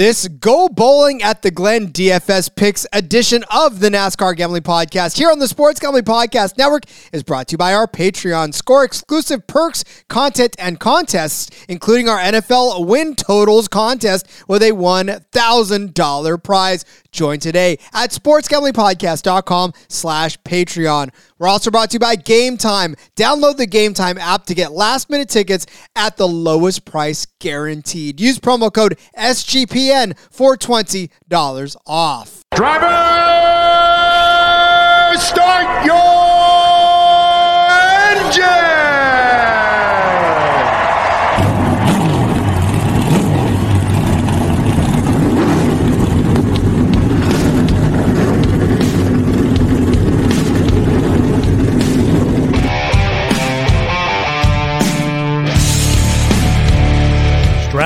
This Go Bowling at the Glen DFS Picks edition of the NASCAR Gambling Podcast here on the Sports Gambling Podcast Network is brought to you by our Patreon. Score exclusive perks, content, and contests, including our NFL win totals contest with a $1,000 prize. Join today at sportsgamblingpodcast.com slash Patreon. We're also brought to you by Game Time. Download the Game Time app to get last minute tickets at the lowest price guaranteed. Use promo code SGPN for $20 off. Driver, start your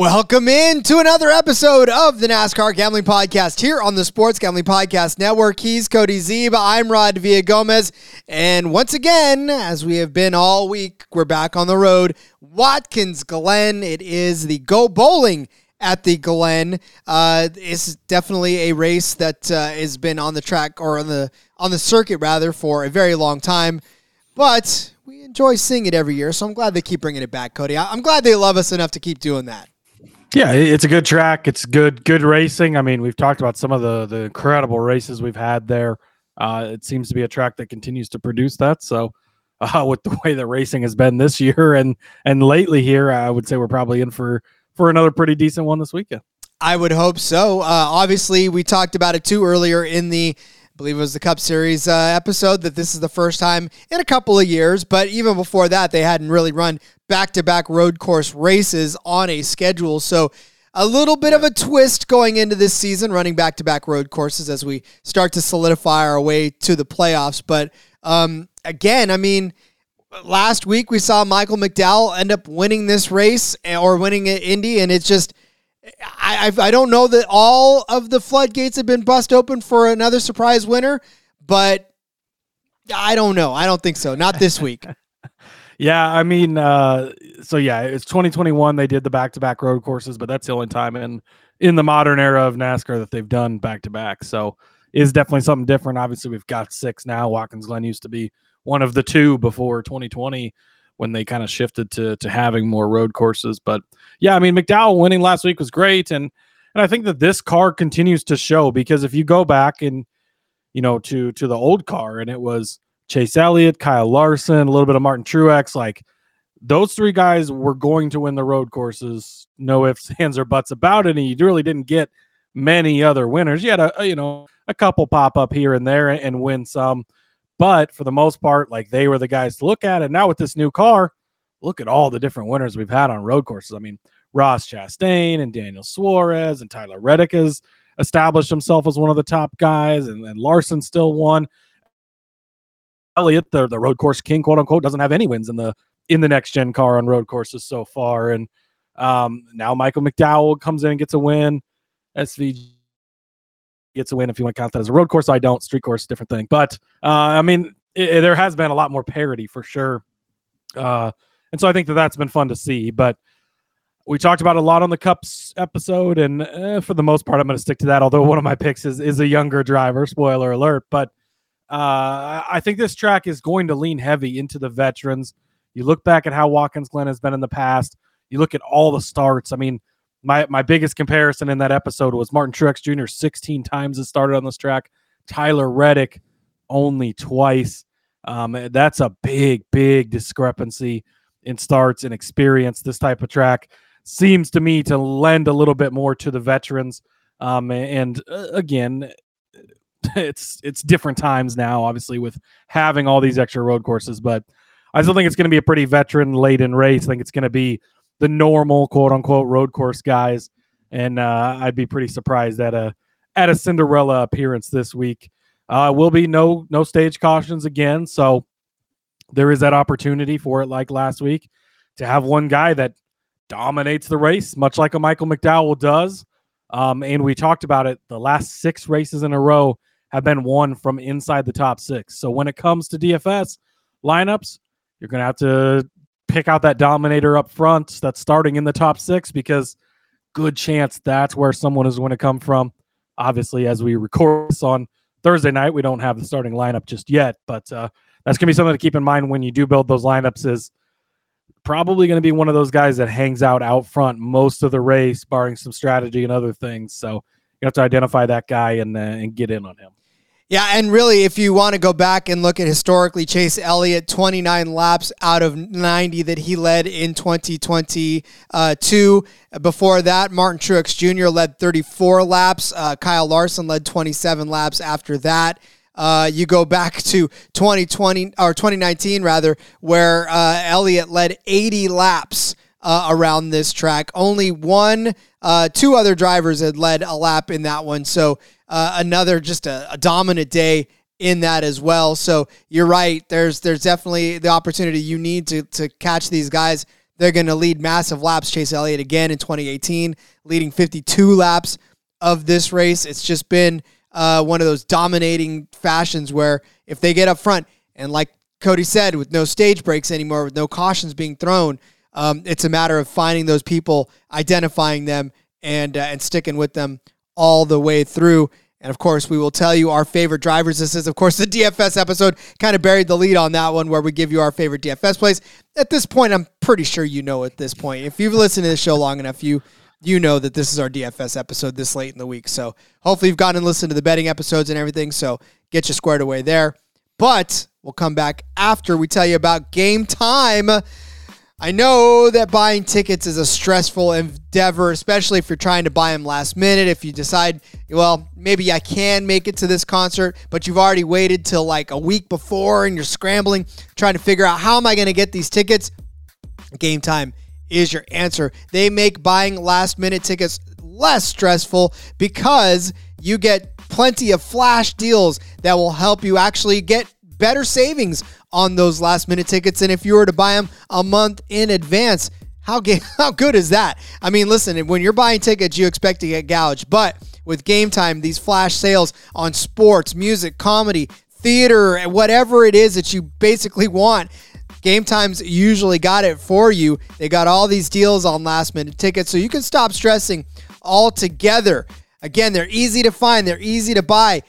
Welcome in to another episode of the NASCAR Gambling Podcast here on the Sports Gambling Podcast Network. He's Cody Zeeb. I'm Rod Villagomez. And once again, as we have been all week, we're back on the road. Watkins Glen. It is the Go Bowling at the Glen. Uh, it's definitely a race that uh, has been on the track or on the on the circuit rather for a very long time. But we enjoy seeing it every year, so I'm glad they keep bringing it back, Cody. I'm glad they love us enough to keep doing that. Yeah, it's a good track. It's good, good racing. I mean, we've talked about some of the the incredible races we've had there. Uh, it seems to be a track that continues to produce that. So, uh, with the way the racing has been this year and and lately here, I would say we're probably in for for another pretty decent one this weekend. I would hope so. Uh, obviously, we talked about it too earlier in the I believe it was the Cup Series uh, episode that this is the first time in a couple of years. But even before that, they hadn't really run back to back road course races on a schedule. So a little bit of a twist going into this season, running back to back road courses as we start to solidify our way to the playoffs. But um, again, I mean, last week we saw Michael McDowell end up winning this race eh, or winning at Indy, and it's just. I, I don't know that all of the floodgates have been bust open for another surprise winner, but I don't know. I don't think so. Not this week. Yeah, I mean, uh, so yeah, it's 2021. They did the back-to-back road courses, but that's the only time in in the modern era of NASCAR that they've done back-to-back. So is definitely something different. Obviously, we've got six now. Watkins Glen used to be one of the two before 2020 when they kind of shifted to to having more road courses. But yeah, I mean, McDowell winning last week was great, and and I think that this car continues to show because if you go back and you know to to the old car and it was Chase Elliott, Kyle Larson, a little bit of Martin Truex. Like those three guys were going to win the road courses. No ifs, hands, or buts about it. And you really didn't get many other winners. You had a, you know a couple pop up here and there and, and win some, but for the most part, like they were the guys to look at. And now with this new car, look at all the different winners we've had on road courses. I mean, Ross Chastain and Daniel Suarez and Tyler Reddick has established himself as one of the top guys, and, and Larson still won. Elliott, the, the road course king, quote unquote, doesn't have any wins in the in the next gen car on road courses so far. And um, now Michael McDowell comes in and gets a win. SV gets a win if you want to count that as a road course. I don't. Street course, different thing. But uh, I mean, it, there has been a lot more parity for sure. Uh, and so I think that that's been fun to see. But we talked about a lot on the Cups episode, and uh, for the most part, I'm going to stick to that. Although one of my picks is is a younger driver. Spoiler alert, but uh, I think this track is going to lean heavy into the veterans. You look back at how Watkins Glen has been in the past. You look at all the starts. I mean, my my biggest comparison in that episode was Martin Truex Jr. 16 times has started on this track. Tyler Reddick only twice. Um, that's a big, big discrepancy in starts and experience. This type of track seems to me to lend a little bit more to the veterans. Um, and uh, again, it's it's different times now, obviously, with having all these extra road courses. But I still think it's going to be a pretty veteran laden race. I think it's going to be the normal quote unquote road course guys, and uh, I'd be pretty surprised at a at a Cinderella appearance this week. Uh, will be no no stage cautions again, so there is that opportunity for it, like last week, to have one guy that dominates the race, much like a Michael McDowell does. Um, and we talked about it. The last six races in a row have been won from inside the top six. So when it comes to DFS lineups, you're going to have to pick out that dominator up front that's starting in the top six because good chance that's where someone is going to come from. Obviously, as we record this on Thursday night, we don't have the starting lineup just yet, but uh, that's going to be something to keep in mind when you do build those lineups. Is probably going to be one of those guys that hangs out out front most of the race, barring some strategy and other things. So you have to identify that guy and uh, and get in on him. Yeah, and really, if you want to go back and look at historically, Chase Elliott, 29 laps out of 90 that he led in 2022. Before that, Martin Truex Jr. led 34 laps. Uh, Kyle Larson led 27 laps after that. Uh, you go back to 2020 or 2019 rather, where uh, Elliott led 80 laps uh, around this track. Only one, uh, two other drivers had led a lap in that one. So uh, another just a, a dominant day in that as well. So you're right. There's there's definitely the opportunity you need to to catch these guys. They're going to lead massive laps. Chase Elliott again in 2018, leading 52 laps of this race. It's just been uh, one of those dominating fashions where if they get up front and like Cody said, with no stage breaks anymore, with no cautions being thrown, um, it's a matter of finding those people, identifying them, and uh, and sticking with them all the way through. And of course, we will tell you our favorite drivers. This is, of course, the DFS episode. Kind of buried the lead on that one where we give you our favorite DFS plays. At this point, I'm pretty sure you know at this point. If you've listened to the show long enough, you you know that this is our DFS episode this late in the week. So hopefully you've gotten and listened to the betting episodes and everything. So get you squared away there. But we'll come back after we tell you about game time. I know that buying tickets is a stressful endeavor, especially if you're trying to buy them last minute. If you decide, well, maybe I can make it to this concert, but you've already waited till like a week before and you're scrambling, trying to figure out how am I going to get these tickets? Game time is your answer. They make buying last minute tickets less stressful because you get plenty of flash deals that will help you actually get better savings on those last minute tickets. And if you were to buy them a month in advance, how, how good is that? I mean, listen, when you're buying tickets, you expect to get gouged. But with game time, these flash sales on sports, music, comedy, theater, whatever it is that you basically want, Game Time's usually got it for you. They got all these deals on last minute tickets, so you can stop stressing altogether. Again, they're easy to find, they're easy to buy.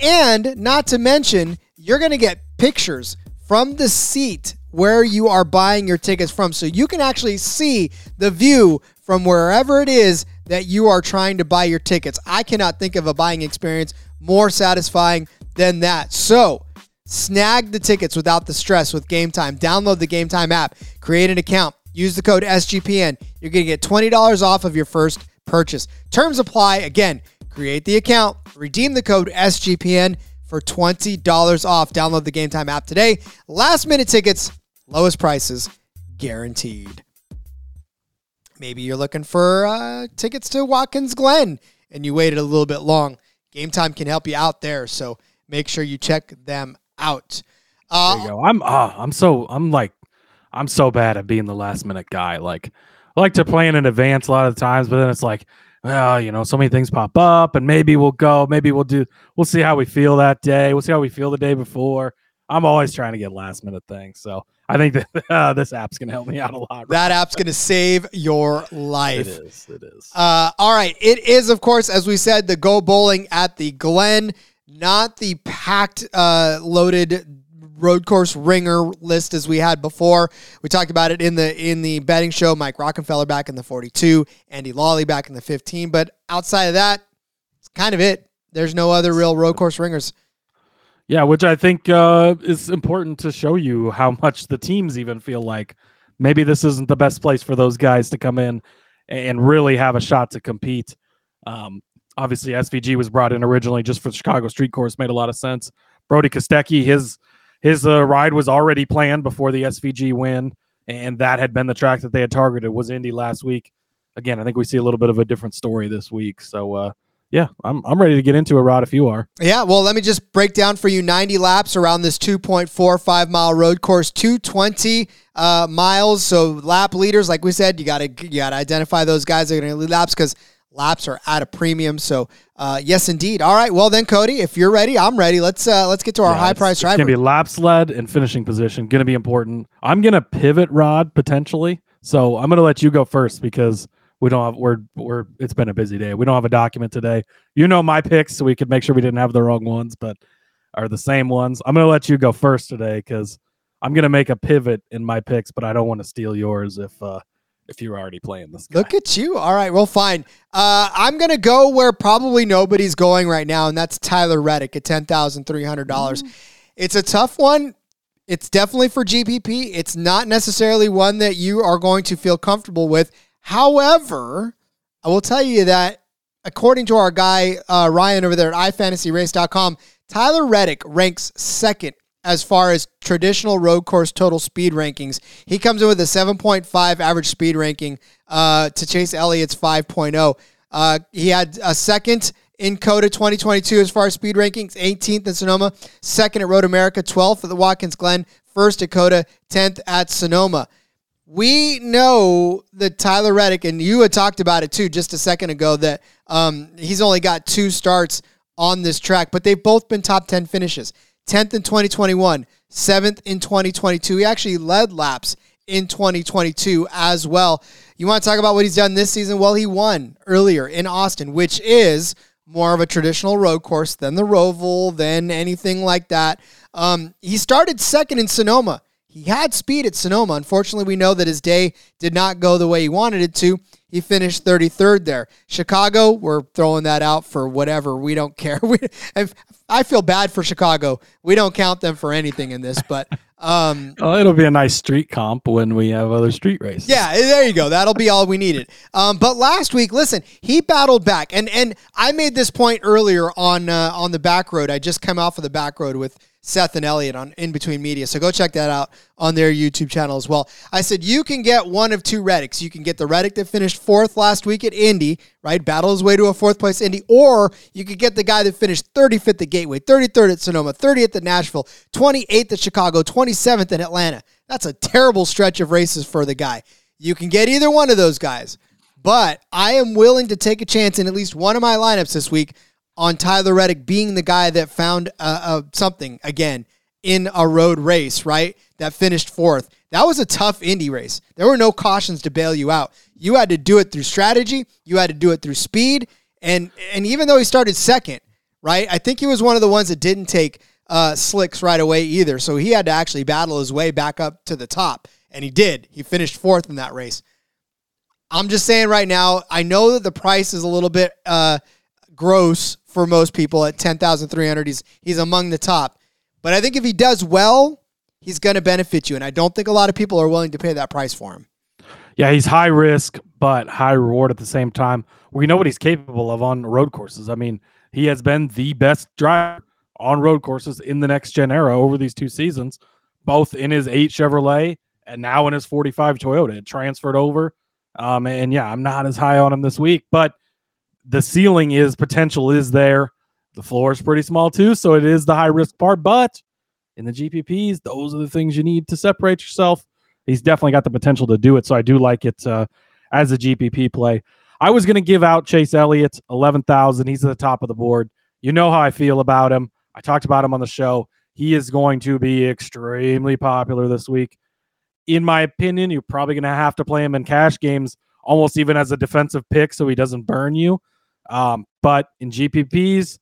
And not to mention, you're going to get pictures from the seat where you are buying your tickets from. So you can actually see the view from wherever it is that you are trying to buy your tickets. I cannot think of a buying experience more satisfying than that. So, snag the tickets without the stress with Game Time. Download the Game Time app, create an account, use the code SGPN. You're going to get $20 off of your first purchase. Terms apply. Again, create the account, redeem the code SGPN for $20 off. Download the Game Time app today. Last minute tickets, lowest prices guaranteed. Maybe you're looking for uh, tickets to Watkins Glen and you waited a little bit long. Game Time can help you out there, so make sure you check them out. Uh, there you go. I'm uh, I'm so I'm like I'm so bad at being the last minute guy. Like I like to plan in advance a lot of times, but then it's like well, you know, so many things pop up and maybe we'll go, maybe we'll do, we'll see how we feel that day. We'll see how we feel the day before. I'm always trying to get last minute things. So I think that uh, this app's going to help me out a lot. That app's going to save your life. It is. It is. Uh, all right. It is, of course, as we said, the Go Bowling at the Glen, not the packed, uh, loaded road course ringer list as we had before. We talked about it in the in the betting show. Mike Rockenfeller back in the 42, Andy Lally back in the 15. But outside of that, it's kind of it. There's no other real road course ringers. Yeah, which I think uh, is important to show you how much the teams even feel like maybe this isn't the best place for those guys to come in and really have a shot to compete. Um, Obviously, SVG was brought in originally just for the Chicago Street Course, made a lot of sense. Brodie Kostecki, his his uh, ride was already planned before the SVG win, and that had been the track that they had targeted was Indy last week. Again, I think we see a little bit of a different story this week. So, uh, yeah, I'm I'm ready to get into a rod if you are. Yeah, well, let me just break down for you 90 laps around this 2.45 mile road course, 220 uh, miles. So lap leaders, like we said, you got to you got to identify those guys that are to lead laps because laps are at a premium. So uh, yes, indeed. All right, well then, Cody, if you're ready, I'm ready. Let's uh, let's get to our Yeah, high it's- price It's driver. gonna be laps led and finishing position. Gonna be important. I'm gonna pivot rod potentially. So I'm gonna let you go first because we don't have we're we're it's been a busy day. We don't have a document today. You know my picks, so we could make sure we didn't have the wrong ones, but are the same ones. I'm gonna let you go first today because I'm gonna make a pivot in my picks, but I don't want to steal yours if uh if you're already playing this guy. Look at you. All right, well, fine. Uh, I'm going to go where probably nobody's going right now, and that's Tyler Reddick at $10,300. It's a tough one. It's definitely for GPP. It's not necessarily one that you are going to feel comfortable with. However, I will tell you that according to our guy, uh, Ryan over there at iFantasyRace.com, Tyler Reddick ranks second as far as traditional road course total speed rankings. He comes in with a 7.5 average speed ranking uh, to Chase Elliott's 5.0. Uh, he had a second in COTA 2022 as far as speed rankings, 18th in Sonoma, second at Road America, 12th at the Watkins Glen, first at COTA, 10th at Sonoma. We know that Tyler Reddick, and you had talked about it too just a second ago, that um, he's only got two starts on this track, but they've both been top 10 finishes. 10th in 2021, 7th in 2022. He actually led laps in 2022 as well. You want to talk about what he's done this season? Well, he won earlier in Austin, which is more of a traditional road course than the Roval, than anything like that. Um, he started second in Sonoma. He had speed at Sonoma. Unfortunately, we know that his day did not go the way he wanted it to. He finished 33rd there. Chicago, we're throwing that out for whatever. We don't care. We, I feel bad for Chicago. We don't count them for anything in this, but um, Oh, it'll be a nice street comp when we have other street races. yeah, there you go. That'll be all we needed. Um, but last week, listen, he battled back, and and I made this point earlier on uh, on the back road. I just came off of the back road with Seth and Elliot on In Between Media, so go check that out on their YouTube channel as well. I said you can get one of two Reddicks. You can get the Reddick that finished fourth last week at Indy, right? Battle his way to a fourth place Indy, or you could get the guy that finished 35th at Gateway, 33rd at Sonoma, 30th at Nashville, 28th at Chicago, 27th in Atlanta. That's a terrible stretch of races for the guy. You can get either one of those guys, but I am willing to take a chance in at least one of my lineups this week on Tyler Reddick being the guy that found uh, uh, something again in a road race, right? That finished fourth. That was a tough Indy race. There were no cautions to bail you out. You had to do it through strategy. You had to do it through speed, and and even though he started second, right? I think he was one of the ones that didn't take uh, slicks right away either. So he had to actually battle his way back up to the top, and he did. He finished fourth in that race. I'm just saying right now. I know that the price is a little bit uh, gross for most people at ten thousand three hundred. He's he's among the top, but I think if he does well, he's going to benefit you, and I don't think a lot of people are willing to pay that price for him. Yeah, he's high risk but high reward at the same time. We know what he's capable of on road courses. I mean, he has been the best driver on road courses in the next gen era over these two seasons, both in his eight Chevrolet and now in his 45 Toyota. It transferred over. Um, and yeah, I'm not as high on him this week, but the ceiling is potential is there. The floor is pretty small too, so it is the high risk part. But in the GPPs, those are the things you need to separate yourself he's definitely got the potential to do it. So I do like it uh, as a GPP play. I was going to give out Chase Elliott eleven thousand. He's at the top of the board. You know how I feel about him. I talked about him on the show. He is going to be extremely popular this week. In my opinion, you're probably going to have to play him in cash games, almost even as a defensive pick, so he doesn't burn you. Um, but in GPPs,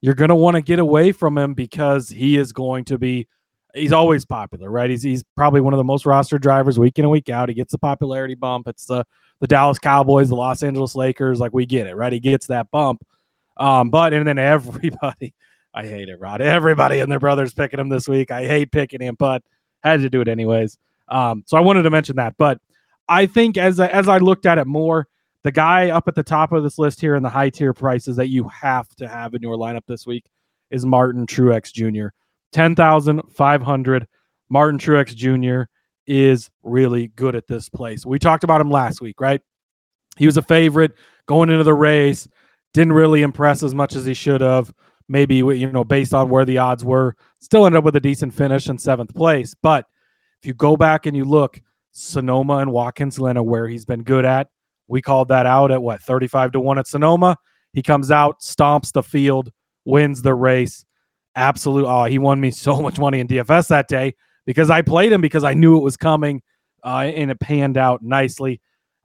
you're going to want to get away from him because he is going to be he's always popular, right? He's he's probably one of the most roster drivers week in and week out. He gets the popularity bump. It's the the Dallas Cowboys, the Los Angeles Lakers, like we get it, right? He gets that bump. Um, but and then everybody, I hate it, Rod. Everybody and their brothers picking him this week. I hate picking him, but had to do it anyways. Um, so I wanted to mention that. But I think as as I looked at it more, The guy up at the top of this list here in the high tier prices that you have to have in your lineup this week is Martin Truex Jr. 10,500. Martin Truex Jr. is really good at this place. We talked about him last week, right? He was a favorite going into the race, didn't really impress as much as he should have. Maybe you know, based on where the odds were, still ended up with a decent finish in seventh place. But if you go back and you look, Sonoma and Watkins Glen where he's been good at. We called that out at what 35 to 1 at Sonoma. He comes out, stomps the field, wins the race. Absolute. Oh, he won me so much money in DFS that day because I played him because I knew it was coming uh, and it panned out nicely.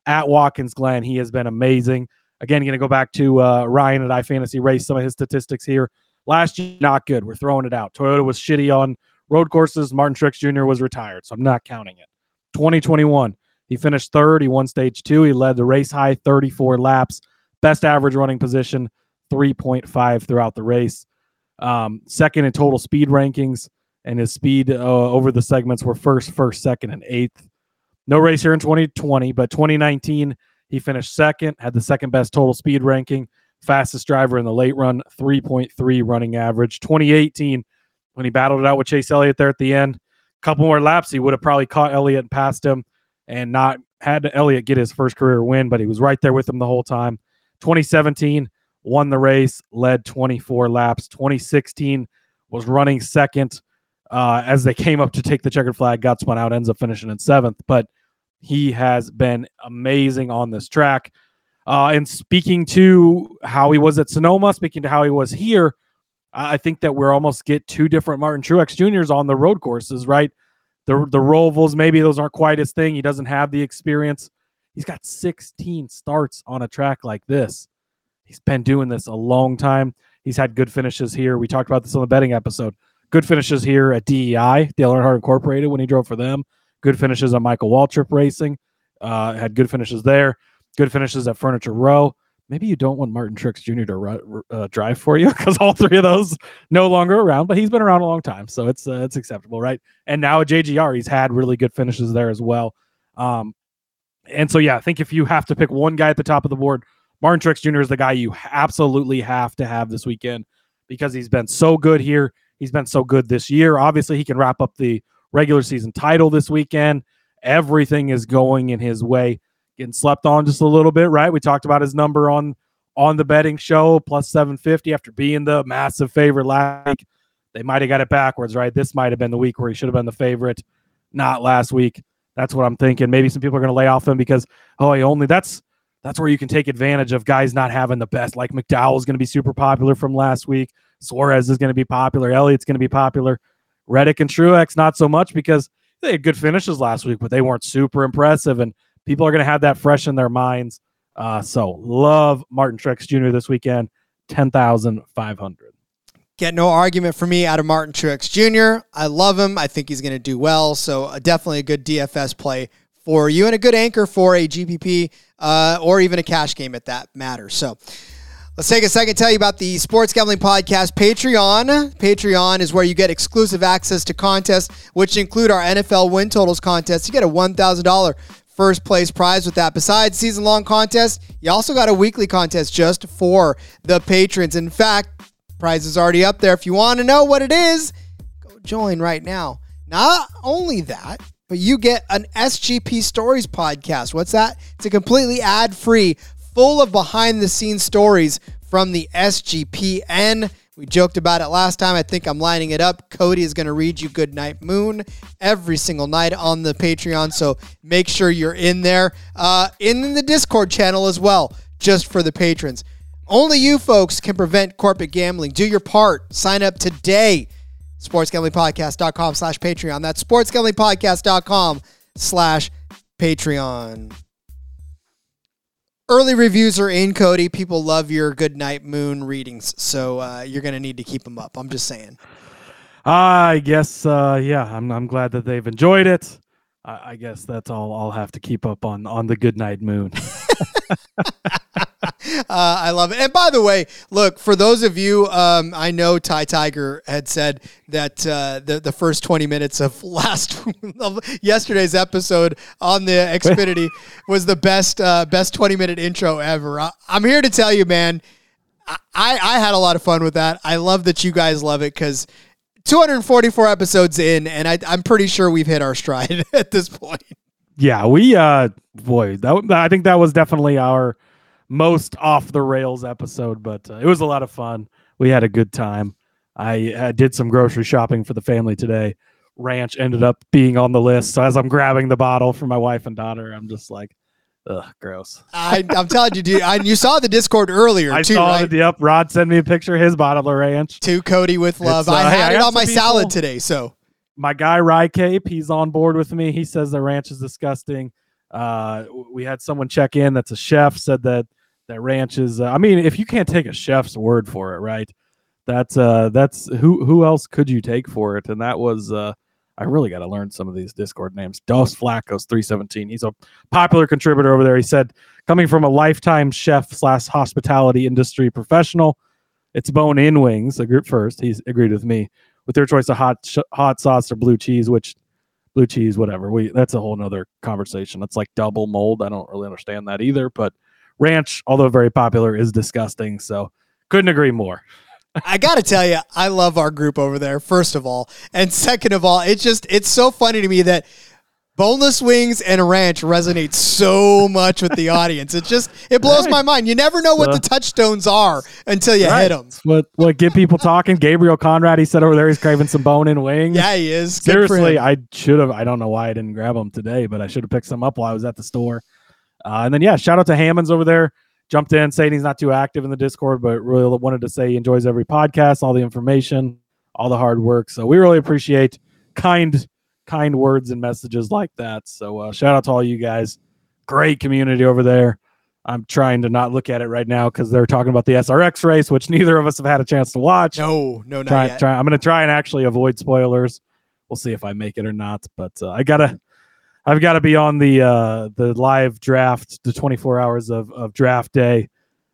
At Watkins Glen, he has been amazing. Again, going to go back to uh, Ryan at iFantasy Race, some of his statistics here. Last year, not good. We're throwing it out. Toyota was shitty on road courses. Martin Truex Jr. was retired, so I'm not counting it. 2021, he finished third. He won stage two. He led the race high 34 laps. Best average running position, 3.5 throughout the race. Um, second in total speed rankings, and his speed uh, over the segments were first, first, second, and eighth. No race here in 2020, but 2019, he finished second, had the second best total speed ranking, fastest driver in the late run, 3.3 running average. 2018, when he battled it out with Chase Elliott there at the end, a couple more laps, he would have probably caught Elliott and passed him and not had Elliott get his first career win, but he was right there with him the whole time. 2017, won the race, led 24 laps. 2016 was running second uh, as they came up to take the checkered flag, got spun out, ends up finishing in seventh. But he has been amazing on this track. Uh, and speaking to how he was at Sonoma, speaking to how he was here, I think that we're almost get two different Martin Truex Juniors on the road courses, right? The the Rovals, maybe those aren't quite his thing. He doesn't have the experience. He's got 16 starts on a track like this. He's been doing this a long time. He's had good finishes here. We talked about this on the betting episode. Good finishes here at DEI, Dale Earnhardt Incorporated, when he drove for them. Good finishes on Michael Waltrip Racing. Uh, had good finishes there. Good finishes at Furniture Row. Maybe you don't want Martin Truex Jr. to uh, drive for you because all three of those no longer around, but he's been around a long time, so it's uh, it's acceptable, right? And now at JGR, he's had really good finishes there as well. Um, and so yeah, I think if you have to pick one guy at the top of the board, Martin Truex Jr. is the guy you absolutely have to have this weekend because he's been so good here. He's been so good this year. Obviously, he can wrap up the regular season title this weekend. Everything is going in his way. Getting slept on just a little bit, right? We talked about his number on on the betting show plus 750 after being the massive favorite last week. They might have got it backwards, right? This might have been the week where he should have been the favorite, not last week. That's what I'm thinking. Maybe some people are going to lay off him because oh, he only that's that's where you can take advantage of guys not having the best. Like McDowell is going to be super popular from last week. Suarez is going to be popular. Elliott's going to be popular. Reddick and Truex not so much because they had good finishes last week, but they weren't super impressive, and people are going to have that fresh in their minds. Uh, so love Martin Truex Jr. this weekend, ten thousand five hundred. Get no argument for me out of Martin Truex Jr. I love him. I think he's going to do well. So uh, definitely a good DFS play for you and a good anchor for a GPP uh, or even a cash game at that matter. So. Let's take a second to tell you about the Sports Gambling Podcast Patreon. Patreon is where you get exclusive access to contests, which include our NFL win totals contest. You get a $1,000 first place prize with that. Besides season long contests, you also got a weekly contest just for the patrons. In fact, prize is already up there. If you want to know what it is, go join right now. Not only that, but you get an SGP Stories podcast. What's that? It's a completely ad free full of behind the scenes stories from the SGPN. We joked about it last time. I think I'm lining it up. Cody is going to read you Good Night Moon every single night on the Patreon. So make sure you're in there, uh, in the Discord channel as well, just for the patrons. Only you folks can prevent corporate gambling. Do your part. Sign up today. SportsGamblingPodcast.com slash Patreon. That's SportsGamblingPodcast.com slash Patreon. Early reviews are in, Cody. People love your Good Night Moon readings, so uh, you're going to need to keep them up. I'm just saying. I guess, uh, yeah, I'm, I'm glad that they've enjoyed it. I, I guess that's all I'll have to keep up on on the Good Night Moon. uh, I love it. And by the way, look for those of you, um, I know Ty Tiger had said that uh, the the first twenty minutes of last of yesterday's episode on the Xfinity was the best uh, best twenty minute intro ever. I, I'm here to tell you, man. I, I had a lot of fun with that. I love that you guys love it because 244 episodes in, and I, I'm pretty sure we've hit our stride at this point. Yeah, we uh boy, that I think that was definitely our most off the rails episode, but uh, it was a lot of fun. We had a good time. I uh, did some grocery shopping for the family today. Ranch ended up being on the list, so as I'm grabbing the bottle for my wife and daughter, I'm just like, ugh, gross. I, I'm telling you, dude. I, you saw the Discord earlier I too, saw right? it. Yep, Rod sent me a picture of his bottle of ranch. to Cody with love. Uh, I had I it got on my some salad today, so my guy Rye Cape, he's on board with me. He says the ranch is disgusting. Uh, we had someone check in that's a chef said that that ranch is. Uh, I mean, if you can't take a chef's word for it, right? That's uh, that's who who else could you take for it? And that was uh, I really got to learn some of these Discord names. Dos Flacos three seventeen. He's a popular contributor over there. He said coming from a lifetime chef slash hospitality industry professional, it's bone in wings. Agreed first. He's agreed with me with their choice of hot sh- hot sauce or blue cheese, which blue cheese, whatever. We that's a whole nother conversation. It's like double mold. I don't really understand that either. But ranch, although very popular, is disgusting. So couldn't agree more. I got to tell you, I love our group over there. First of all, and second of all, it's just it's so funny to me that boneless wings and a ranch resonate so much with the audience. It just it blows Right. my mind. You never know what Uh, the touchstones are until you Right. hit them. What what get people talking? Gabriel Conrad, he said over there he's craving some bone and wings. Yeah, he is. Seriously. I should have. I don't know why I didn't grab them today, but I should have picked some up while I was at the store. Uh, and then yeah, shout out to Hammonds over there. Jumped in saying he's not too active in the Discord, but really wanted to say he enjoys every podcast, all the information, all the hard work. So we really appreciate kind, kind words and messages like that. So uh, shout out to all you guys. Great community over there. I'm trying to not look at it right now because they're talking about the SRX race, which neither of us have had a chance to watch no, no, not try, yet. try. I'm going to try and actually avoid spoilers. We'll see if I make it or not. But uh, I gotta, I've got to be on the uh, the live draft, the 24 hours of of draft day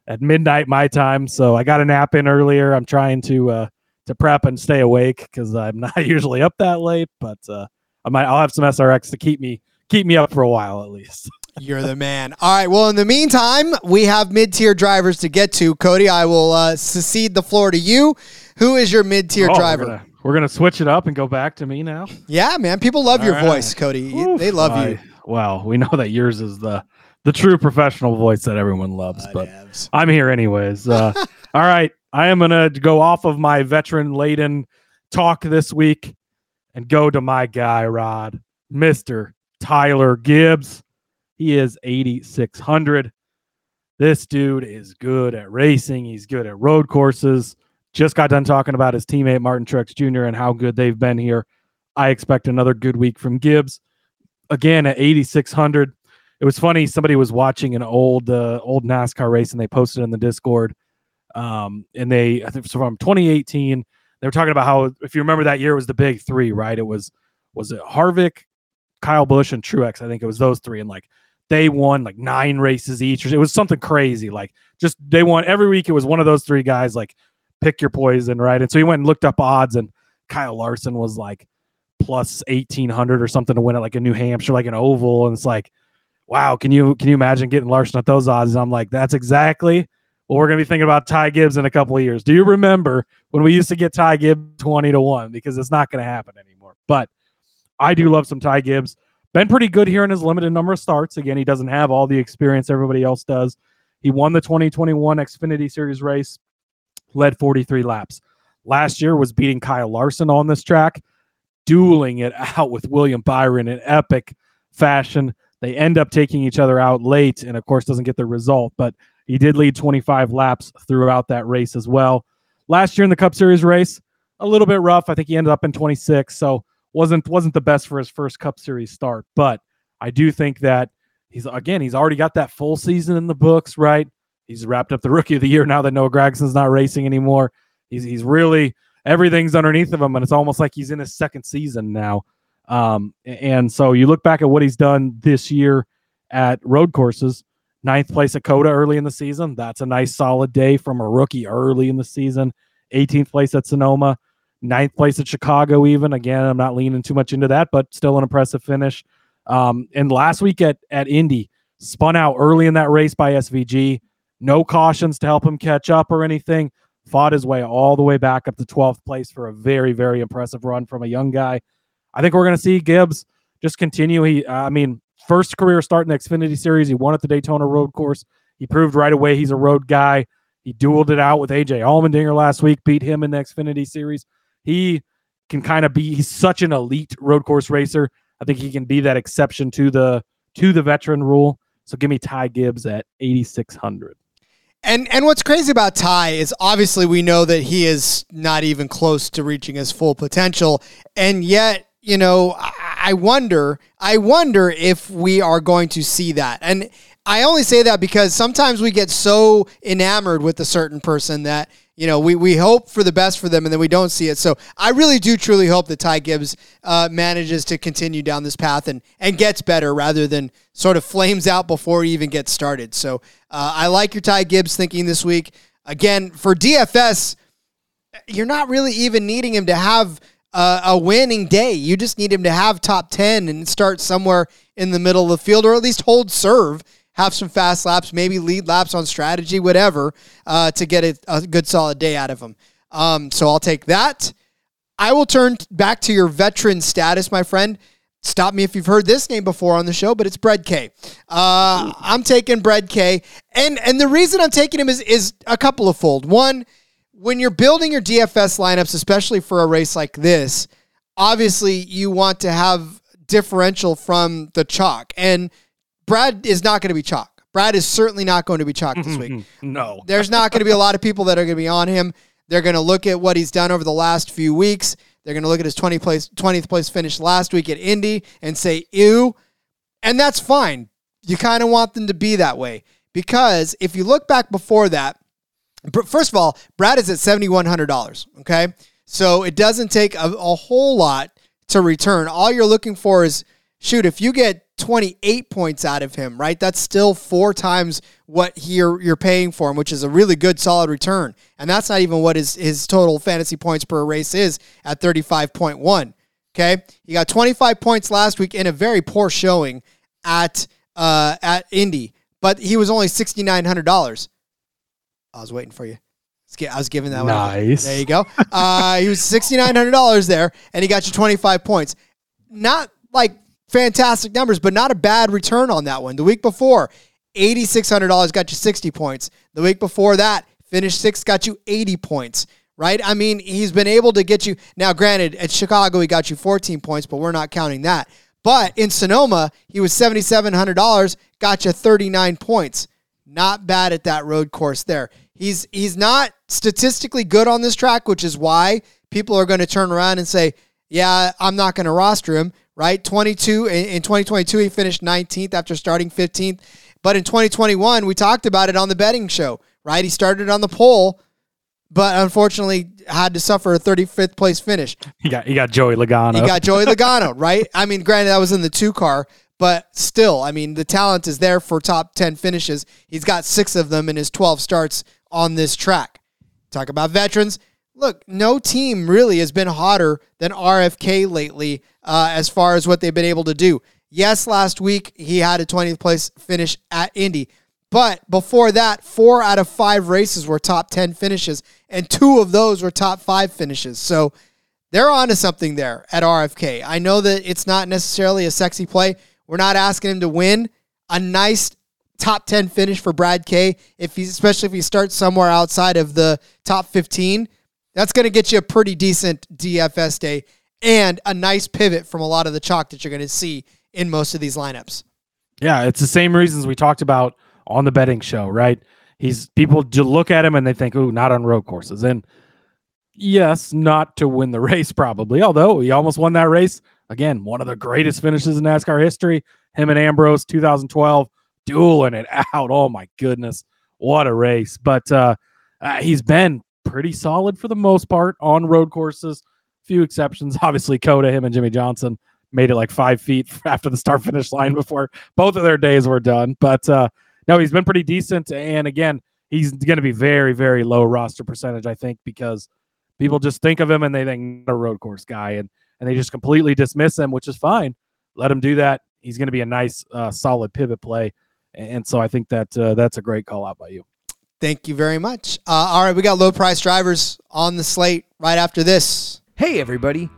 at midnight my time. So I got a nap in earlier. I'm trying to uh, to prep and stay awake because I'm not usually up that late. But uh, I might, I'll have some SRX to keep me keep me up for a while at least. You're the man. All right. Well, in the meantime, we have mid-tier drivers to get to. Cody, I will uh, secede the floor to you. Who is your mid-tier Oh, we're driver? We're gonna switch it up and go back to me now. Yeah, man. People love your All right. voice, Cody. Oof, they love you. I- Well, we know that yours is the the true professional voice that everyone loves, but. I'm here anyways. Uh, all right, I am gonna go off of my veteran laden talk this week and go to my guy Rod, Mister Tyler Gibbs. He is 8600. This dude is good at racing. He's good at road courses. Just got done talking about his teammate Martin Truex Jr. and how good they've been here. I expect another good week from Gibbs. Again at 8600. It was funny. Somebody was watching an old uh, old NASCAR race and they posted in the Discord. Um, and they I think from 2018. They were talking about how if you remember that year it was the big three, right? It was was it Harvick, Kyle Busch, and Truex. I think it was those three, and like they won like nine races each. It was something crazy. Like just they won every week. It was one of those three guys. Like pick your poison, right? And so he went and looked up odds, and Kyle Larson was like plus eighteen hundred or something to win at like a New Hampshire, like an oval, and it's like, wow, can you can you imagine getting Larson at those odds? And I'm like, that's exactly what we're gonna be thinking about Ty Gibbs in a couple of years. Do you remember when we used to get Ty Gibbs twenty to one? Because it's not gonna happen anymore. But I do love some Ty Gibbs. Been pretty good here in his limited number of starts. Again, he doesn't have all the experience everybody else does. He won the 2021 Xfinity Series race, led 43 laps. Last year was beating Kyle Larson on this track, dueling it out with William Byron in epic fashion. They end up taking each other out late, and of course, doesn't get the result. But he did lead 25 laps throughout that race as well. Last year in the Cup Series race, a little bit rough. I think he ended up in 26, so wasn't wasn't the best for his first Cup Series start. But I do think that he's again he's already got that full season in the books, right? He's wrapped up the Rookie of the Year now that Noah Gragson's not racing anymore. He's he's really everything's underneath of him, and it's almost like he's in his second season now. Um, and so you look back at what he's done this year at road courses, Ninth place at COTA early in the season. That's a nice solid day from a rookie early in the season. 18th place at Sonoma. Ninth place at Chicago, even. Again, I'm not leaning too much into that, but still an impressive finish. Um, and last week at, at Indy, spun out early in that race by SVG. No cautions to help him catch up or anything. Fought his way all the way back up to 12th place for a very, very impressive run from a young guy. I think we're going to see Gibbs just continue. He, I mean, first career start in the Xfinity Series. He won at the Daytona Road Course. He proved right away he's a road guy. He dueled it out with AJ Allmendinger last week, beat him in the Xfinity Series. He can kind of be. He's such an elite road course racer. I think he can be that exception to the to the veteran rule. So give me Ty Gibbs at 8600. And and what's crazy about Ty is obviously we know that he is not even close to reaching his full potential, and yet you know I wonder I wonder if we are going to see that. And I only say that because sometimes we get so enamored with a certain person that you know, we, we hope for the best for them and then we don't see it. So I really do truly hope that Ty Gibbs uh, manages to continue down this path and, and gets better rather than sort of flames out before he even gets started. So uh, I like your Ty Gibbs thinking this week. Again, for DFS, you're not really even needing him to have uh, a winning day. You just need him to have top 10 and start somewhere in the middle of the field or at least hold serve have some fast laps, maybe lead laps on strategy, whatever, uh, to get a, a, good solid day out of them. Um, so I'll take that. I will turn back to your veteran status, my friend. Stop me if you've heard this name before on the show, but it's Brad K. Uh, I'm taking Brad K. And and the reason I'm taking him is is a couple of fold. One, when you're building your DFS lineups, especially for a race like this, obviously you want to have differential from the chalk. And Brad is not going to be chalk. Brad is certainly not going to be chalk this week. no. There's not going to be a lot of people that are going to be on him. They're going to look at what he's done over the last few weeks. They're going to look at his 20 place, 20th place finish last week at Indy and say, ew. And that's fine. You kind of want them to be that way. Because if you look back before that, first of all, Brad is at $7,100. Okay. So it doesn't take a, a whole lot to return. All you're looking for is shoot, if you get 28 points out of him, right? That's still four times what you're you're paying for him, which is a really good solid return. And that's not even what his his total fantasy points per race is at 35.1. Okay? He got 25 points last week in a very poor showing at uh at Indy, but he was only $6900. I was waiting for you. I was giving that nice. One. There you go. Uh, he was sixty nine hundred dollars there, and he got you twenty five points. Not like fantastic numbers, but not a bad return on that one. The week before, $8,600 got you 60 points. The week before that, finished sixth, got you 80 points, right? I mean, he's been able to get you. Now, granted, at Chicago, he got you 14 points, but we're not counting that. But in Sonoma, he was $7,700, got you 39 points. Not bad at that road course there. He's he's not statistically good on this track, which is why people are going to turn around and say, "Yeah, I'm not going to roster him." Right? 22 in 2022 he finished 19th after starting 15th. But in 2021 we talked about it on the betting show, right? He started on the pole but unfortunately had to suffer a 35th place finish. He got he got Joey Logano. He got Joey Logano, right? I mean, granted that was in the 2 car, but still, I mean, the talent is there for top 10 finishes. He's got 6 of them in his 12 starts on this track. Talk about veterans look, no team really has been hotter than RFK lately uh, as far as what they've been able to do. Yes, last week he had a 20th place finish at Indy. But before that, four out of five races were top 10 finishes, and two of those were top five finishes. So they're on to something there at RFK. I know that it's not necessarily a sexy play. We're not asking him to win. A nice top 10 finish for Brad K, if he's especially if he starts somewhere outside of the top 15 that's going to get you a pretty decent DFS day and a nice pivot from a lot of the chalk that you're going to see in most of these lineups. Yeah, it's the same reasons we talked about on the betting show, right? He's people look at him and they think, "Ooh, not on road courses." And yes, not to win the race probably, although he almost won that race. Again, one of the greatest finishes in NASCAR history. Him and Ambrose 2012 dueling it out. Oh my goodness. What a race. But uh, uh, he's been pretty solid for the most part on road courses. Few exceptions, obviously. COTA, him and Jimmie Johnson made it like five feet after the start finish line before both of their days were done. But uh, no, he's been pretty decent. And again, he's going to be very, very low roster percentage, I think, because people just think of him and they think a road course guy, and and they just completely dismiss him, which is fine. Let him do that. He's going to be a nice, uh, solid pivot play, and so I think that uh, that's a great call out by you. Thank you very much. Uh, all right, we got low price drivers on the slate right after this. Hey everybody,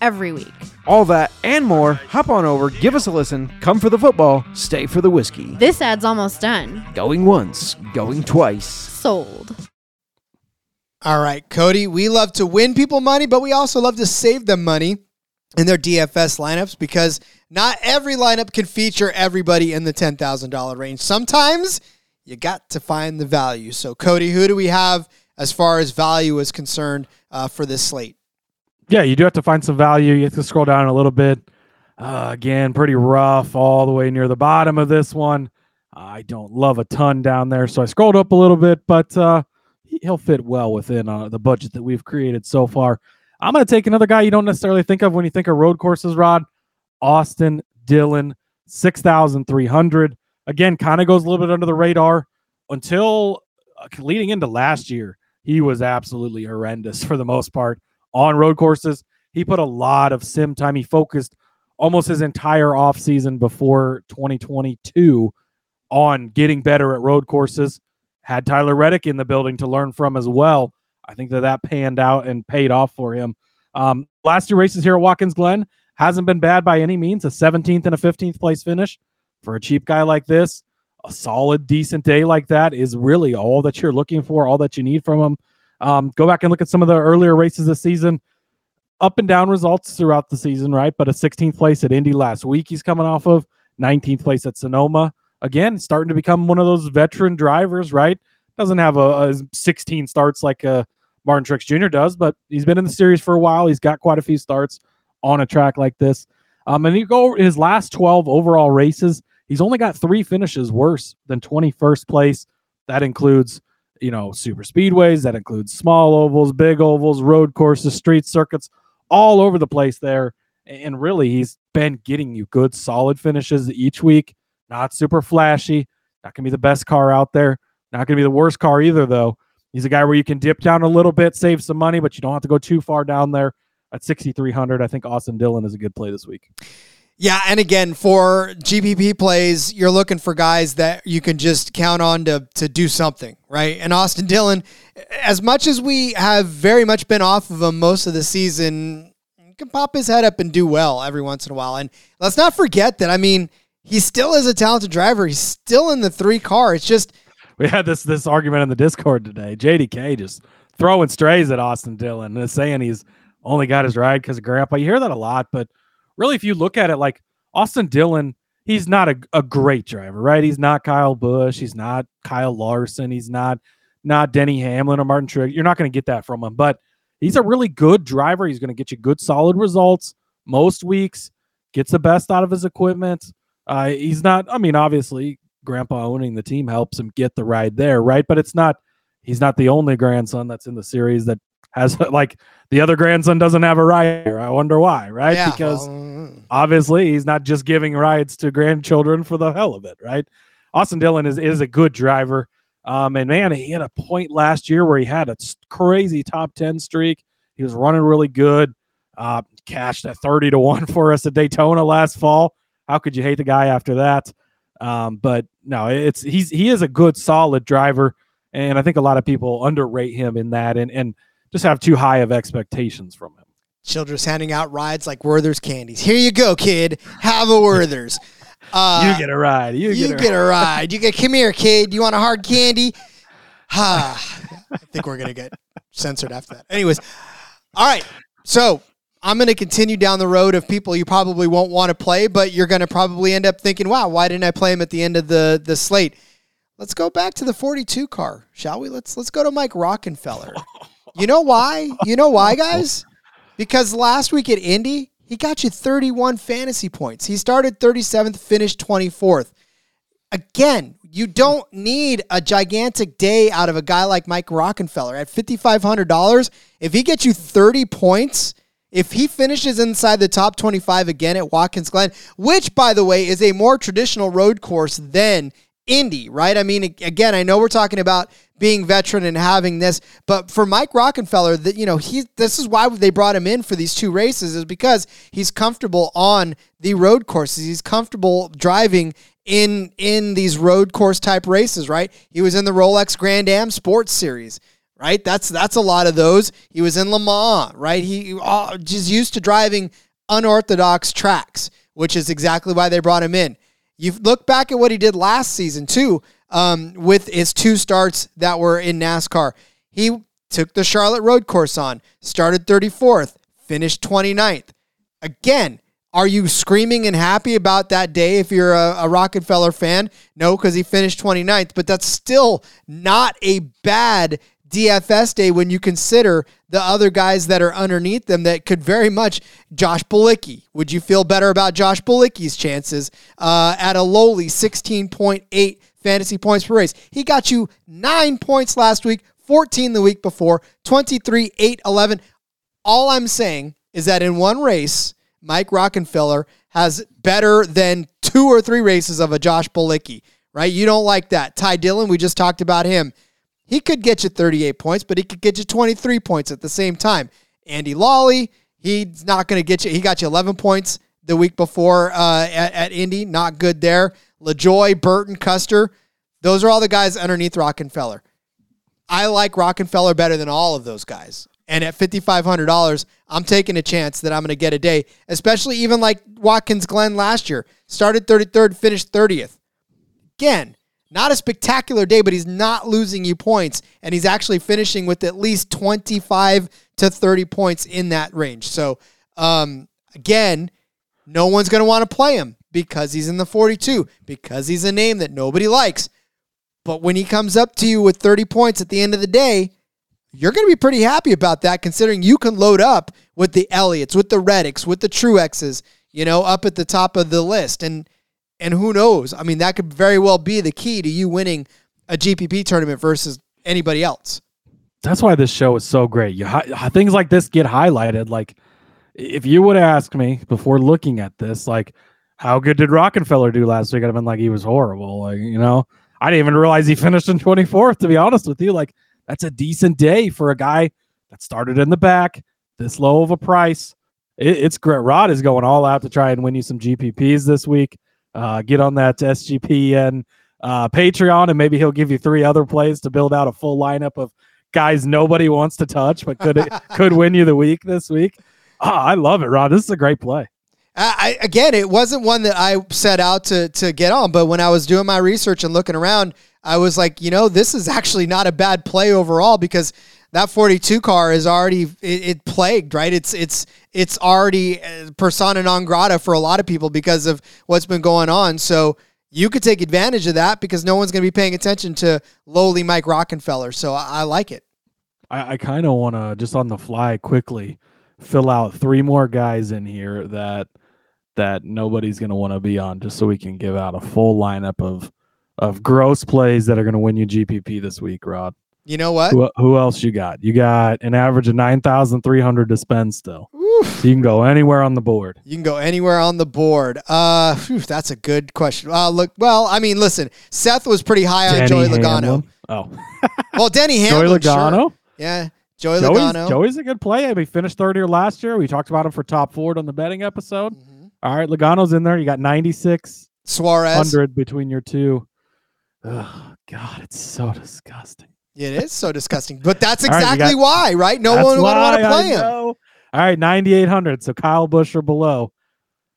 every week. All that and more, hop on over, give us a listen, come for the football, stay for the whiskey. This ad's almost done. Going once, going twice. Sold. All right, Cody, we love to win people money, but we also love to save them money in their DFS lineups because not every lineup can feature everybody in the $10,000 range. Sometimes you got to find the value. So, Cody, who do we have as far as value is concerned uh, for this slate? Yeah, you do have to find some value. You have to scroll down a little bit. Uh, again, pretty rough all the way near the bottom of this one. I don't love a ton down there, so I scrolled up a little bit, but uh, he'll fit well within uh, the budget that we've created so far. I'm going to take another guy you don't necessarily think of when you think of road courses, Rod. Austin Dillon, 6,300. Again, kind of goes a little bit under the radar until uh, leading into last year. He was absolutely horrendous for the most part on road courses. He put a lot of sim time. He focused almost his entire offseason before 2022 on getting better at road courses. Had Tyler Reddick in the building to learn from as well. I think that that panned out and paid off for him. Um, last two races here at Watkins Glen hasn't been bad by any means. A 17th and a 15th place finish for a cheap guy like this. A solid, decent day like that is really all that you're looking for, all that you need from him. Um, go back and look at some of the earlier races this season. Up and down results throughout the season, right? But a 16th place at Indy last week, he's coming off of 19th place at Sonoma. Again, starting to become one of those veteran drivers, right? Doesn't have a, a 16 starts like uh, Martin Truex Jr. does, but he's been in the series for a while. He's got quite a few starts on a track like this. Um, and you go his last 12 overall races, he's only got three finishes worse than 21st place. That includes you know, super speedways. That includes small ovals, big ovals, road courses, street circuits, all over the place there. And really, he's been getting you good, solid finishes each week. Not super flashy. Not going to be the best car out there. Not going to be the worst car either, though. He's a guy where you can dip down a little bit, save some money, but you don't have to go too far down there at 6,300. I think Austin Dillon is a good play this week. Yeah, and again, for GPP plays, you're looking for guys that you can just count on to to do something, right? And Austin Dillon, as much as we have very much been off of him most of the season, can pop his head up and do well every once in a while. And let's not forget that I mean, he still is a talented driver. He's still in the three car. It's just we had this this argument in the Discord today. JDK just throwing strays at Austin Dillon and saying he's only got his ride because of grandpa. You hear that a lot, but really, if you look at it, like Austin Dillon, he's not a, a great driver, right? He's not Kyle Busch. He's not Kyle Larson. He's not not Denny Hamlin or Martin Truex. You're not going to get that from him, but he's a really good driver. He's going to get you good, solid results most weeks. Gets the best out of his equipment. Uh, he's not. I mean, obviously, Grandpa owning the team helps him get the ride there, right? But it's not. He's not the only grandson that's in the series that has like the other grandson doesn't have a ride. I wonder why, right? yeah, because well, obviously he's not just giving rides to grandchildren for the hell of it, right? Austin Dillon is is a good driver. Um, and man, he had a point last year where he had a crazy top 10 streak. He was running really good. Uh, cashed at 30 to 1 for us at Daytona last fall. How could you hate the guy after that? Um, but no, it's he's he is a good, solid driver. And I think a lot of people underrate him in that and and just have too high of expectations from him. Children's handing out rides like Werther's candies. Here you go, kid. Have a Werther's. Uh, you get a ride. You, you get, a get a ride. You get come here, kid. You want a hard candy? Ha! I think we're gonna get censored after that. Anyways, all right. So I'm gonna continue down the road of people you probably won't want to play, but you're gonna probably end up thinking, "Wow, why didn't I play him at the end of the the slate?" Let's go back to the 42 car, shall we? Let's let's go to Mike Rockenfeller. You know why? You know why, guys? Because last week at Indy, he got you 31 fantasy points. He started 37th, finished 24th. Again, you don't need a gigantic day out of a guy like Mike Rockenfeller at $5,500. If he gets you 30 points, if he finishes inside the top 25 again at Watkins Glen, which, by the way, is a more traditional road course than Indy, right? I mean, again, I know we're talking about being veteran and having this, but for Mike Rockenfeller, that you know, he this is why they brought him in for these two races is because he's comfortable on the road courses. He's comfortable driving in in these road course type races, right? He was in the Rolex Grand Am Sports Series, right? That's that's a lot of those. He was in Le Mans, right? He uh, just used to driving unorthodox tracks, which is exactly why they brought him in. You look back at what he did last season too, um, with his two starts that were in NASCAR. He took the Charlotte Road Course on, started 34th, finished 29th. Again, are you screaming and happy about that day if you're a, a Rockenfeller fan? No, because he finished 29th, but that's still not a bad DFS day when you consider the other guys that are underneath them that could very much. Josh Bilicki. Would you feel better about Josh Bilicki's chances uh, at a lowly 16.8 fantasy points per race? He got you nine points last week, 14 the week before, 23, 8, 11. All I'm saying is that in one race, Mike Rockenfeller has better than two or three races of a Josh Bilicki, right? You don't like that. Ty Dillon, we just talked about him. He could get you 38 points, but he could get you 23 points at the same time. Andy Lally, he's not going to get you. He got you 11 points the week before uh, at, at Indy. Not good there. LaJoie, Burton, Custer. Those are all the guys underneath Rockenfeller. I like Rockenfeller better than all of those guys. And at $5,500, I'm taking a chance that I'm going to get a day, especially even like Watkins Glen last year. Started 33rd, finished 30th. Again, not a spectacular day, but he's not losing you points. And he's actually finishing with at least 25 to 30 points in that range. So, um, again, no one's going to want to play him because he's in the 42, because he's a name that nobody likes. But when he comes up to you with 30 points at the end of the day, you're going to be pretty happy about that considering you can load up with the Elliotts, with the Reddicks, with the Truexes, you know, up at the top of the list. And and who knows? I mean, that could very well be the key to you winning a GPP tournament versus anybody else. That's why this show is so great. You things like this get highlighted. Like, if you would ask me before looking at this, like, how good did Rockenfeller do last week? I'd have been like, he was horrible. Like, you know, I didn't even realize he finished in 24th. To be honest with you, like, that's a decent day for a guy that started in the back, this low of a price. It, it's great. Rod is going all out to try and win you some GPPs this week. Uh, get on that SGPN uh, Patreon, and maybe he'll give you three other plays to build out a full lineup of guys nobody wants to touch, but could could win you the week this week. Oh, I love it, Rod. This is a great play. I, again, it wasn't one that I set out to to get on, but when I was doing my research and looking around, I was like, you know, this is actually not a bad play overall because that 42 car is already it, it, plagued, right? It's it's it's already uh, persona non grata for a lot of people because of what's been going on. So you could take advantage of that because no one's going to be paying attention to lowly Mike Rockenfeller. So I, I like it. I, I kind of want to just on the fly quickly fill out three more guys in here that that nobody's going to want to be on, just so we can give out a full lineup of of gross plays that are going to win you GPP this week, Rod. You know what? Who, who else you got? You got an average of 9,300 to spend still. So you can go anywhere on the board. You can go anywhere on the board. Uh, whew, that's a good question. Uh, look, well, I mean, listen, Seth was pretty high on Denny Joey Logano. Oh, Well, Denny Hamlin. Joey Logano. Sure. Yeah, Joey Joey's, Logano. Joey's a good play. He finished third here last year. We talked about him for top four on the betting episode. Mm-hmm. All right, Logano's in there. You got 96 Suarez. hundred between your two. Oh God, it's so disgusting. It is so disgusting, but that's All right, exactly got- why, right? No one would want to play him. All right, 9,800. So Kyle Busch or below.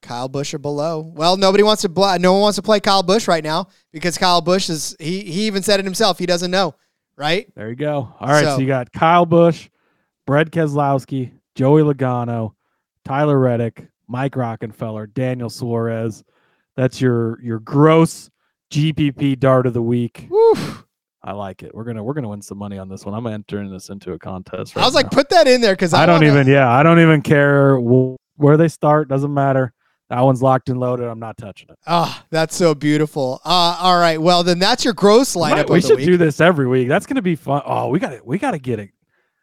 Kyle Busch or below. Well, nobody wants to. Bl- no one wants to play Kyle Busch right now because Kyle Busch is. He he even said it himself. He doesn't know, right? There you go. All right, so, So- you got Kyle Busch, Brad Keselowski, Joey Logano, Tyler Reddick, Mike Rockenfeller, Daniel Suarez. That's your your gross GPP dart of the week. Woo. I like it. We're gonna we're gonna win some money on this one. I'm entering this into a contest. I right was like, now. put that in there because I, don't wanna- even. Yeah, I don't even care where they start. Doesn't matter. That one's locked and loaded. I'm not touching it. Ah, that's so beautiful. Uh, all right. Well, then that's your gross lineup we the should week. do this every week. That's gonna be fun. Oh, we got to We got to get it.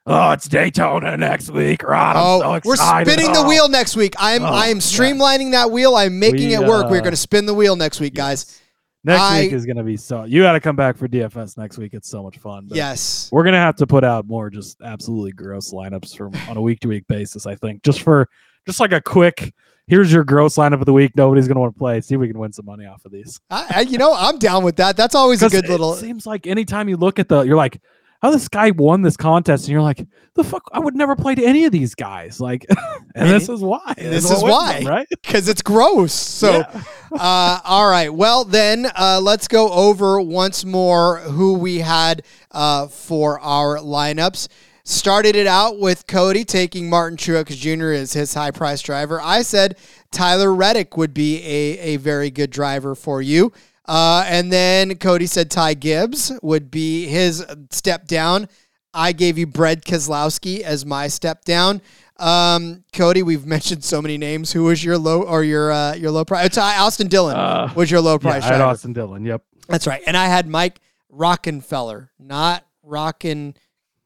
Oh, it's Daytona next week. Rod, I'm Oh, so we're spinning the Oh. wheel next week. I'm Oh, I am yes. streamlining that wheel. I'm making We, it work. We're uh, going to spin the wheel next week, guys. Next I- week is gonna be so. You got to come back for DFS next week. It's so much fun. but Yes. we're gonna have to put out more just absolutely gross lineups from on a week to week basis. I think just for just like a quick. Here's your gross lineup of the week. Nobody's gonna want to play. See if we can win some money off of these. I, I, you know, I'm down with that. That's always a good little. it seems like anytime you look at the, you're like, oh, this guy won this contest, and you're like, the fuck, I would never play to any of these guys. Like, and, this is why. this what is why. them, right? because it's gross. So, Yeah. uh, all right. Well, then uh, let's go over once more who we had uh, for our lineups. Started it out with Cody taking Martin Truex Jr. as his high price driver. I said Tyler Reddick would be a, a very good driver for you. Uh, and then Cody said Ty Gibbs would be his step down. I gave you Brad Keselowski as my step down. Um, Cody, we've mentioned so many names. Who was your low or your uh, your low price? Ty Austin Dillon Uh, was your low price. Yeah, price I had driver. Austin Dillon. Yep. That's right. And I had Mike Rockenfeller, not Rockin.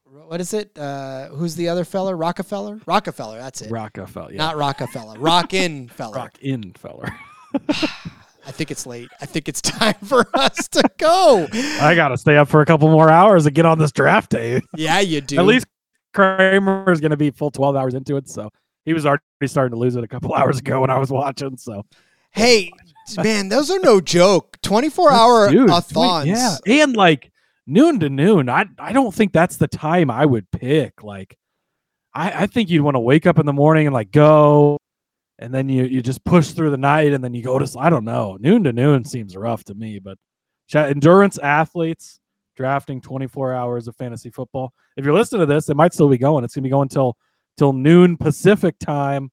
What is it? Uh, who's the other feller? Rockefeller. Rockefeller. That's it. Rockefeller. Yeah. Not Rockefeller. Rockin feller. Rock in feller. I think it's late. I think it's time for us to go. I gotta stay up for a couple more hours to get on this draft day. Yeah, you do. At least Kramer is gonna be full twelve hours into it, so he was already starting to lose it a couple hours ago when I was watching. So Hey, man, those are no joke. 24 hour Dude, uh, thons. Yeah, and like noon to noon. I I don't think that's the time I would pick. Like, I I think you'd want to wake up in the morning and like go, and then you you just push through the night and then you go to. I don't know. Noon to noon seems rough to me, but endurance athletes drafting 24 hours of fantasy football. If you're listening to this, it might still be going. It's gonna be going till till noon Pacific time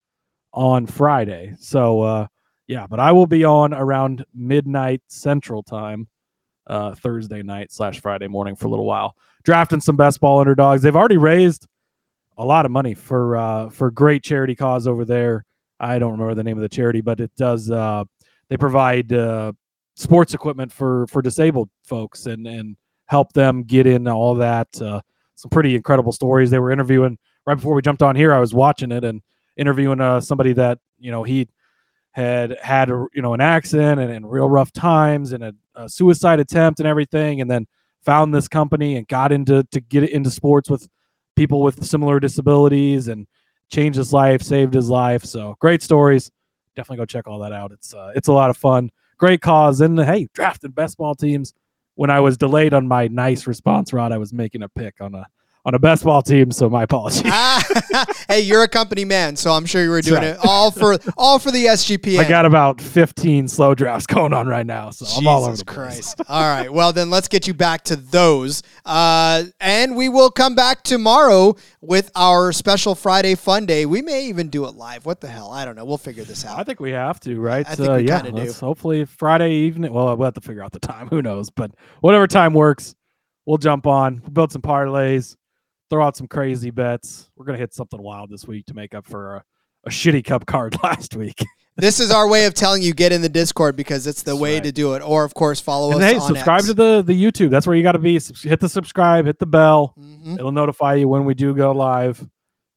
on Friday. So uh yeah, but I will be on around midnight Central Time, uh, Thursday night slash Friday morning for a little while, drafting some best ball underdogs. They've already raised a lot of money for uh, for great charity cause over there. I don't remember the name of the charity, but it does. Uh, they provide uh, sports equipment for for disabled folks and and help them get in all that. Uh, some pretty incredible stories. They were interviewing right before we jumped on here. I was watching it and interviewing uh, somebody that you know he had had you know an accident and, and real rough times and a, a suicide attempt and everything, and then found this company and got into to get into sports with people with similar disabilities and changed his life, saved his life. So great stories. Definitely go check all that out. It's uh, it's a lot of fun. Great cause. And hey, drafted best ball teams. When I was delayed on my nice response rod, I was making a pick on a on a best ball team. So my apologies. Hey, you're a company man, so I'm sure you were doing right. it all for all for the SGP. I got about 15 slow drafts going on right now, so I'm all over Jesus the place. All right. Well, then let's get you back to those. Uh, and we will come back tomorrow with our special Friday fun day. We may even do it live. What the hell? I don't know. We'll figure this out. I think we have to, right? I think uh, we yeah, do. hopefully Friday evening. Well, we'll have to figure out the time. Who knows? But whatever time works, we'll jump on, build some parlays, throw out some crazy bets. We're gonna hit something wild this week to make up for a, a shitty cup card last week. this is our way of telling you get in the Discord because it's the That's way right. to do it. Or, of course, follow and us hey, subscribe X. to the the YouTube. That's where you got to be. Hit the subscribe, hit the bell. Mhm. It'll notify you when we do go live.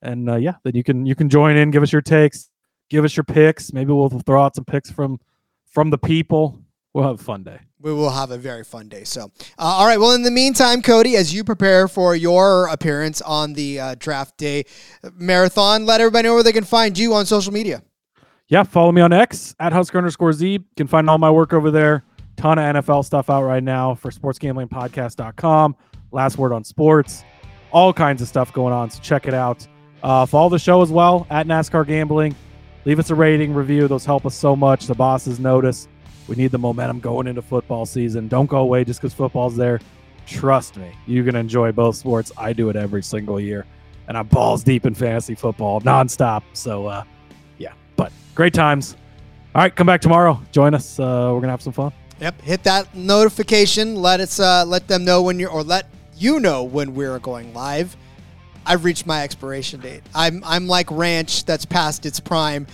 And uh, yeah, then you can you can join in, give us your takes, give us your picks. Maybe we'll throw out some picks from from the people. We'll have a fun day. We will have a very fun day. So, uh, all right. Well, in the meantime, Cody, as you prepare for your appearance on the uh, draft day marathon, let everybody know where they can find you on social media. yeah, follow me on X at Husker underscore Z. You can find all my work over there. Ton of NFL stuff out right now for sportsgamblingpodcast.com. Last word on sports. All kinds of stuff going on. So check it out. Uh, follow the show as well at NASCAR Gambling. Leave us a rating, review. Those help us so much. The bosses notice. We need the momentum going into football season. Don't go away just because football's there. Trust me, going to enjoy both sports. I do it every single year. And I'm balls deep in fantasy football nonstop. So, uh, yeah, but great times. All right, come back tomorrow. Join us. Uh, we're to have some fun. Yep, hit that notification. Let us uh, let them know when you're, or let you know when we're going live. I've reached my expiration date. I'm I'm like ranch that's past its prime.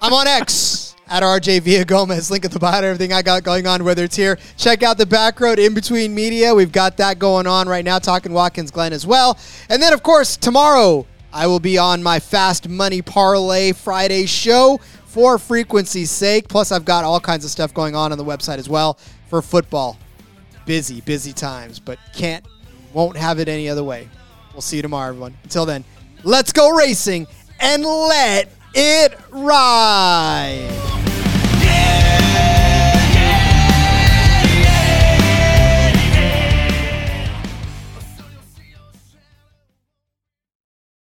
I'm on X at RJ Villagomez. Link at the bottom. Everything I got going on, whether it's here. Check out the back road in between media. We've got that going on right now. Talking Watkins Glen as well. And then of course tomorrow I will be on my Fast Money Parlay Friday show for frequency's sake. Plus, I've got all kinds of stuff going on on the website as well for football. Busy, busy times, but can't, won't have it any other way. We'll see you tomorrow, everyone. Until then, let's go racing and let it ride.